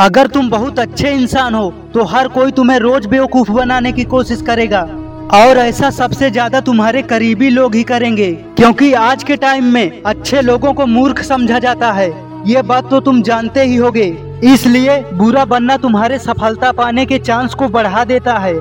अगर तुम बहुत अच्छे इंसान हो तो हर कोई तुम्हें रोज बेवकूफ़ बनाने की कोशिश करेगा। और ऐसा सबसे ज़्यादा तुम्हारे करीबी लोग ही करेंगे, क्योंकि आज के टाइम में अच्छे लोगों को मूर्ख समझा जाता है। ये बात तो तुम जानते ही होगे। इसलिए बुरा बनना तुम्हारे सफलता पाने के चांस को बढ़ा देता है।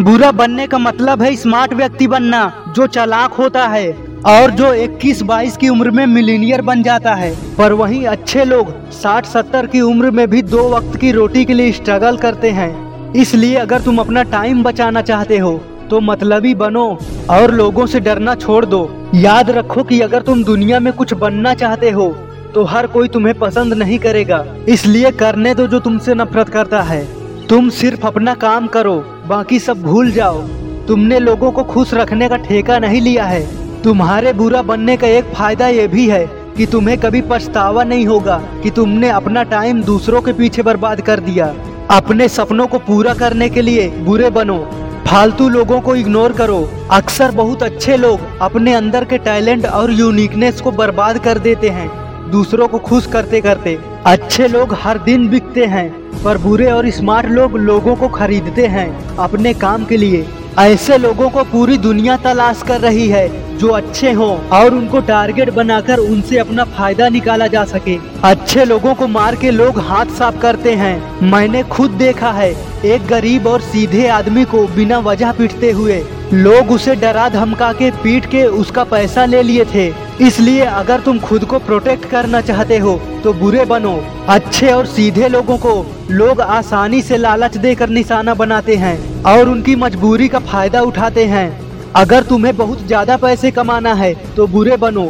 बुरा बनने का मतलब है स्मार्ट व्यक्ति बनना, जो चालाक होता है। और जो 21-22 की उम्र में मिलीनियर बन जाता है। पर वहीं अच्छे लोग 60-70 की उम्र में भी दो वक्त की रोटी के लिए स्ट्रगल करते हैं। इसलिए अगर तुम अपना टाइम बचाना चाहते हो तो मतलबी बनो और लोगों से डरना छोड़ दो। याद रखो कि अगर तुम दुनिया में कुछ बनना चाहते हो तो हर कोई तुम्हें पसंद नहीं करेगा। इसलिए करने दो जो तुमसे नफरत करता है। तुम सिर्फ़ अपना काम करो, बाकी सब भूल जाओ। तुमने लोगों को खुश रखने का ठेका नहीं लिया है। तुम्हारे बुरा बनने का एक फ़ायदा ये भी है कि तुम्हें कभी पछतावा नहीं होगा कि तुमने अपना टाइम दूसरों के पीछे बर्बाद कर दिया। अपने सपनों को पूरा करने के लिए बुरे बनो। फालतू लोगों को इग्नोर करो। अक्सर बहुत अच्छे लोग अपने अंदर के टैलेंट और यूनिकनेस को बर्बाद कर देते हैं, दूसरों को खुश करते करते। अच्छे लोग हर दिन बिकते हैं, पर बुरे और स्मार्ट लोग लोगों को खरीदते हैं अपने काम के लिए। ऐसे लोगों को पूरी दुनिया तलाश कर रही है जो अच्छे हों और उनको टारगेट बनाकर उनसे अपना फ़ायदा निकाला जा सके। अच्छे लोगों को मार के लोग हाथ साफ़ करते हैं। मैंने खुद देखा है, एक गरीब और सीधे आदमी को बिना वजह पीटते हुए। लोग उसे डरा धमका के पीट के उसका पैसा ले लिए थे। इसलिए अगर तुम खुद को प्रोटेक्ट करना चाहते हो तो बुरे बनो। अच्छे और सीधे लोगों को लोग आसानी से लालच देकर निशाना बनाते हैं और उनकी मजबूरी का फ़ायदा उठाते हैं। अगर तुम्हें बहुत ज़्यादा पैसे कमाना है तो बुरे बनो।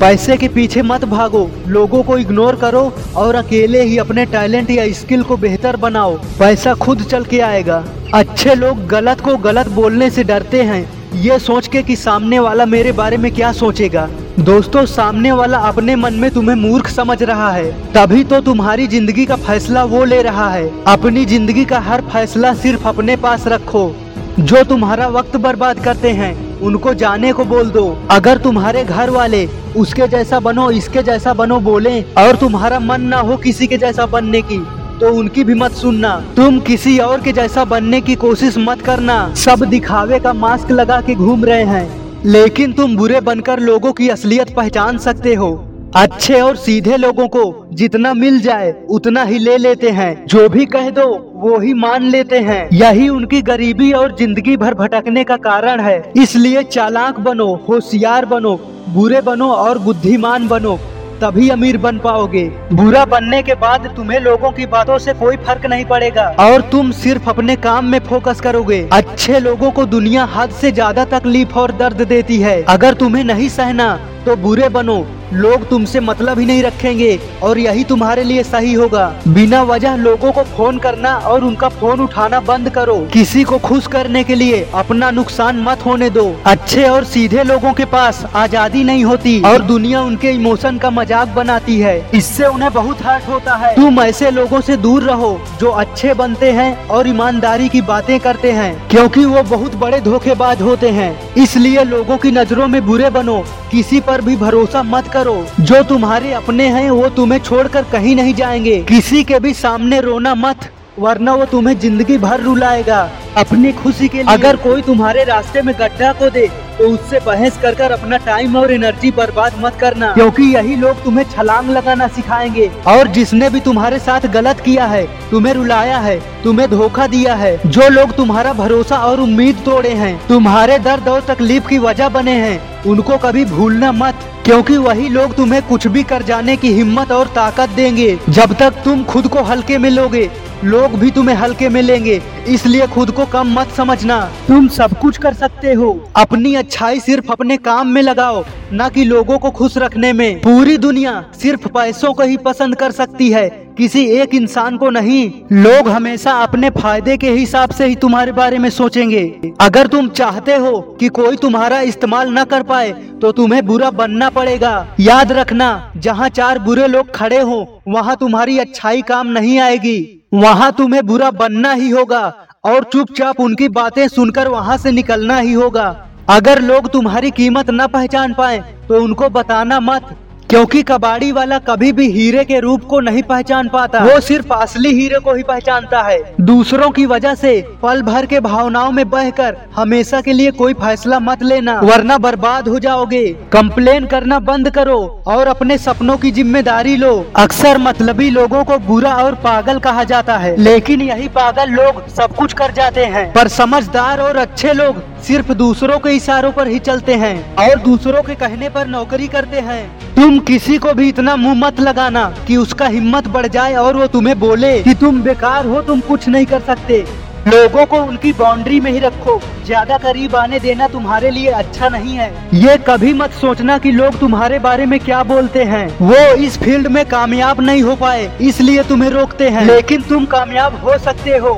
पैसे के पीछे मत भागो। लोगों को इग्नोर करो और अकेले ही अपने टैलेंट या स्किल को बेहतर बनाओ। पैसा खुद चल के आएगा। अच्छे लोग गलत को गलत बोलने से डरते हैं। ये सोच के कि सामने वाला मेरे बारे में क्या सोचेगा। दोस्तों, सामने वाला अपने मन में तुम्हें मूर्ख समझ रहा है। तभी तो तुम्हारी ज़िंदगी का फैसला वो ले रहा है। अपनी ज़िंदगी का हर फैसला सिर्फ़ अपने पास रखो। जो तुम्हारा वक्त बर्बाद करते हैं, उनको जाने को बोल दो। अगर तुम्हारे घर वाले उसके जैसा बनो, इसके जैसा बनो बोले, और तुम्हारा मन ना हो किसी के जैसा बनने की तो उनकी भी मत सुनना। तुम किसी और के जैसा बनने की कोशिश मत करना। सब दिखावे का मास्क लगा के घूम रहे हैं। लेकिन तुम बुरे बनकर लोगों की असलियत पहचान सकते हो। अच्छे और सीधे लोगों को जितना मिल जाए, उतना ही ले लेते हैं। जो भी कह दो, वो ही मान लेते हैं। यही उनकी गरीबी और ज़िंदगी भर भटकने का कारण है। इसलिए चालाक बनो, होशियार बनो, बुरे बनो और बुद्धिमान बनो, तभी अमीर बन पाओगे। बुरा बनने के बाद तुम्हें लोगों की बातों से कोई फ़र्क नहीं पड़ेगा। और तुम सिर्फ़ अपने काम में फोकस करोगे। अच्छे लोगों को दुनिया हद से ज़्यादा तकलीफ़ और दर्द देती है। अगर तुम्हें नहीं सहना तो बुरे बनो, लोग तुमसे मतलब ही नहीं रखेंगे, और यही तुम्हारे लिए सही होगा। बिना वजह लोगों को फ़ोन करना और उनका फ़ोन उठाना बंद करो। किसी को खुश करने के लिए अपना नुकसान मत होने दो। अच्छे और सीधे लोगों के पास आज़ादी नहीं होती, और दुनिया उनके इमोशन का मज़ाक बनाती है। इससे उन्हें बहुत हर्ट होता है। तुम ऐसे लोगों से दूर रहो, जो अच्छे बनते हैं और ईमानदारी की बातें करते हैं, क्योंकि वो बहुत बड़े धोखेबाज होते हैं। इसलिए लोगों की नज़रों में बुरे बनो, किसी पर भी भरोसा मत करो। जो तुम्हारे अपने हैं, वो तुम्हें छोड़कर कहीं नहीं जाएँगे। किसी के भी सामने रोना मत। वरना वो तुम्हें ज़िंदगी भर रुलाएगा। अपनी खुशी के लिए। अगर कोई तुम्हारे रास्ते में गड्ढा को दे तो उससे बहस कर कर अपना टाइम और एनर्जी बर्बाद मत करना। क्योंकि यही लोग तुम्हें छलांग लगाना सिखाएँगे। और जिसने भी तुम्हारे साथ गलत किया है, तुम्हें रुलाया है, तुम्हें धोखा दिया है। जो लोग तुम्हारा भरोसा और उम्मीद तोड़े हैं, तुम्हारे दर्द और तकलीफ़ की वजह बने हैं, उनको कभी भूलना मत। क्योंकि वही लोग तुम्हें कुछ भी कर जाने की हिम्मत और ताकत देंगे। जब तक तुम खुद को हल्के में लोगे, लोग भी तुम्हें हल्के में लेंगे। इसलिए खुद को कम मत समझना। तुम सब कुछ कर सकते हो। अपनी अच्छाई सिर्फ़ अपने काम में लगाओ, न कि लोगों को खुश रखने में। पूरी दुनिया सिर्फ़ पैसों को ही पसंद कर सकती है। किसी एक इंसान को नहीं। लोग हमेशा अपने फ़ायदे के हिसाब से ही तुम्हारे बारे में सोचेंगे। अगर तुम चाहते हो कि कोई तुम्हारा इस्तेमाल न कर पाए तो तुम्हें बुरा बनना पड़ेगा। याद रखना, जहाँ चार बुरे लोग खड़े हो, वहाँ तुम्हारी अच्छाई काम नहीं आएगी। वहाँ तुम्हें बुरा बनना ही होगा, और चुपचाप उनकी बातें सुनकर वहाँ से निकलना ही होगा। अगर लोग तुम्हारी कीमत न पहचान पाए तो उनको बताना मत। क्योंकि कबाड़ी वाला कभी भी हीरे के रूप को नहीं पहचान पाता। वो सिर्फ़ असली हीरे को ही पहचानता है। दूसरों की वजह से पल भर के भावनाओं में बहकर हमेशा के लिए कोई फैसला मत लेना, वरना बर्बाद हो जाओगे। कंप्लेन करना बंद करो और अपने सपनों की ज़िम्मेदारी लो। अक्सर मतलबी लोगों को बुरा और पागल कहा जाता है, लेकिन यही पागल लोग सब कुछ कर जाते हैं। पर समझदार और अच्छे लोग सिर्फ़ दूसरों के इशारों पर ही चलते हैं और दूसरों के कहने पर नौकरी करते हैं। तुम किसी को भी इतना मुँह मत लगाना कि उसका हिम्मत बढ़ जाए और वो तुम्हें बोले कि तुम बेकार हो, तुम कुछ नहीं कर सकते। लोगों को उनकी बाउंड्री में ही रखो। ज़्यादा करीब आने देना तुम्हारे लिए अच्छा नहीं है। ये कभी मत सोचना कि लोग तुम्हारे बारे में क्या बोलते हैं। वो इस फ़ील्ड में कामयाब नहीं हो पाए, इसलिए तुम्हें रोकते हैं। लेकिन तुम कामयाब हो सकते हो।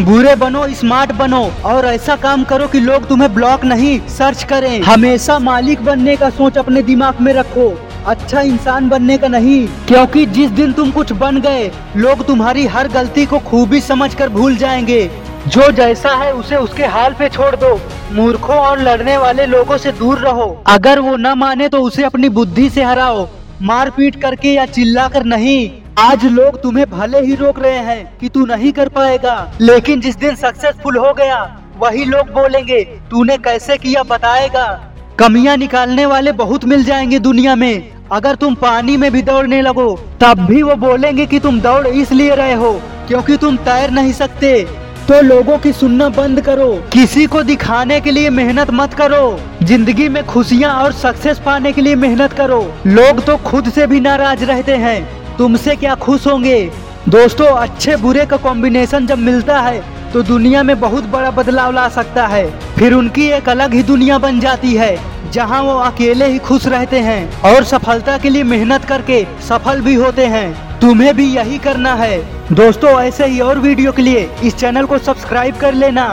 बुरे बनो स्मार्ट बनो और ऐसा काम करो कि लोग तुम्हें ब्लॉक नहीं सर्च करें। हमेशा मालिक बनने का सोच अपने दिमाग में रखो। अच्छा इंसान बनने का नहीं, क्योंकि जिस दिन तुम कुछ बन गए, लोग तुम्हारी हर गलती को खूबी समझकर भूल जाएँगे। जो जैसा है उसे उसके हाल पे छोड़ दो। मूर्खों और लड़ने वाले लोगों से दूर रहो। अगर वो न माने तो उसे अपनी बुद्धि से हराओ। मारपीट करके या चिल्ला कर नहीं। आज लोग तुम्हें भले ही रोक रहे हैं कि तू नहीं कर पाएगा, लेकिन जिस दिन सक्सेसफुल हो गया, वही लोग बोलेंगे, तूने कैसे किया, बताएगा। कमियाँ निकालने वाले बहुत मिल जाएँगे दुनिया में। अगर तुम पानी में भी दौड़ने लगो, तब भी वो बोलेंगे कि तुम दौड़ इसलिए रहे हो, क्योंकि तुम तैर नहीं सकते। तो लोगों की सुनना बंद करो। किसी को दिखाने के लिए मेहनत मत करो। ज़िंदगी में खुशियाँ और सक्सेस पाने के लिए मेहनत करो। लोग तो खुद से भी नाराज़ रहते हैं। तुमसे क्या खुश होंगे? दोस्तों, अच्छे बुरे का कॉम्बिनेशन जब मिलता है तो दुनिया में बहुत बड़ा बदलाव ला सकता है। फिर उनकी एक अलग ही दुनिया बन जाती है, जहाँ वो अकेले ही खुश रहते हैं और सफलता के लिए मेहनत करके सफल भी होते हैं। तुम्हें भी यही करना है। दोस्तों, ऐसे ही और वीडियो के लिए इस चैनल को सब्सक्राइब कर लेना,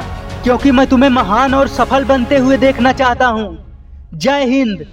क्योंकि मैं तुम्हें महान और सफल बनते हुए देखना चाहता हूँ। जय हिंद।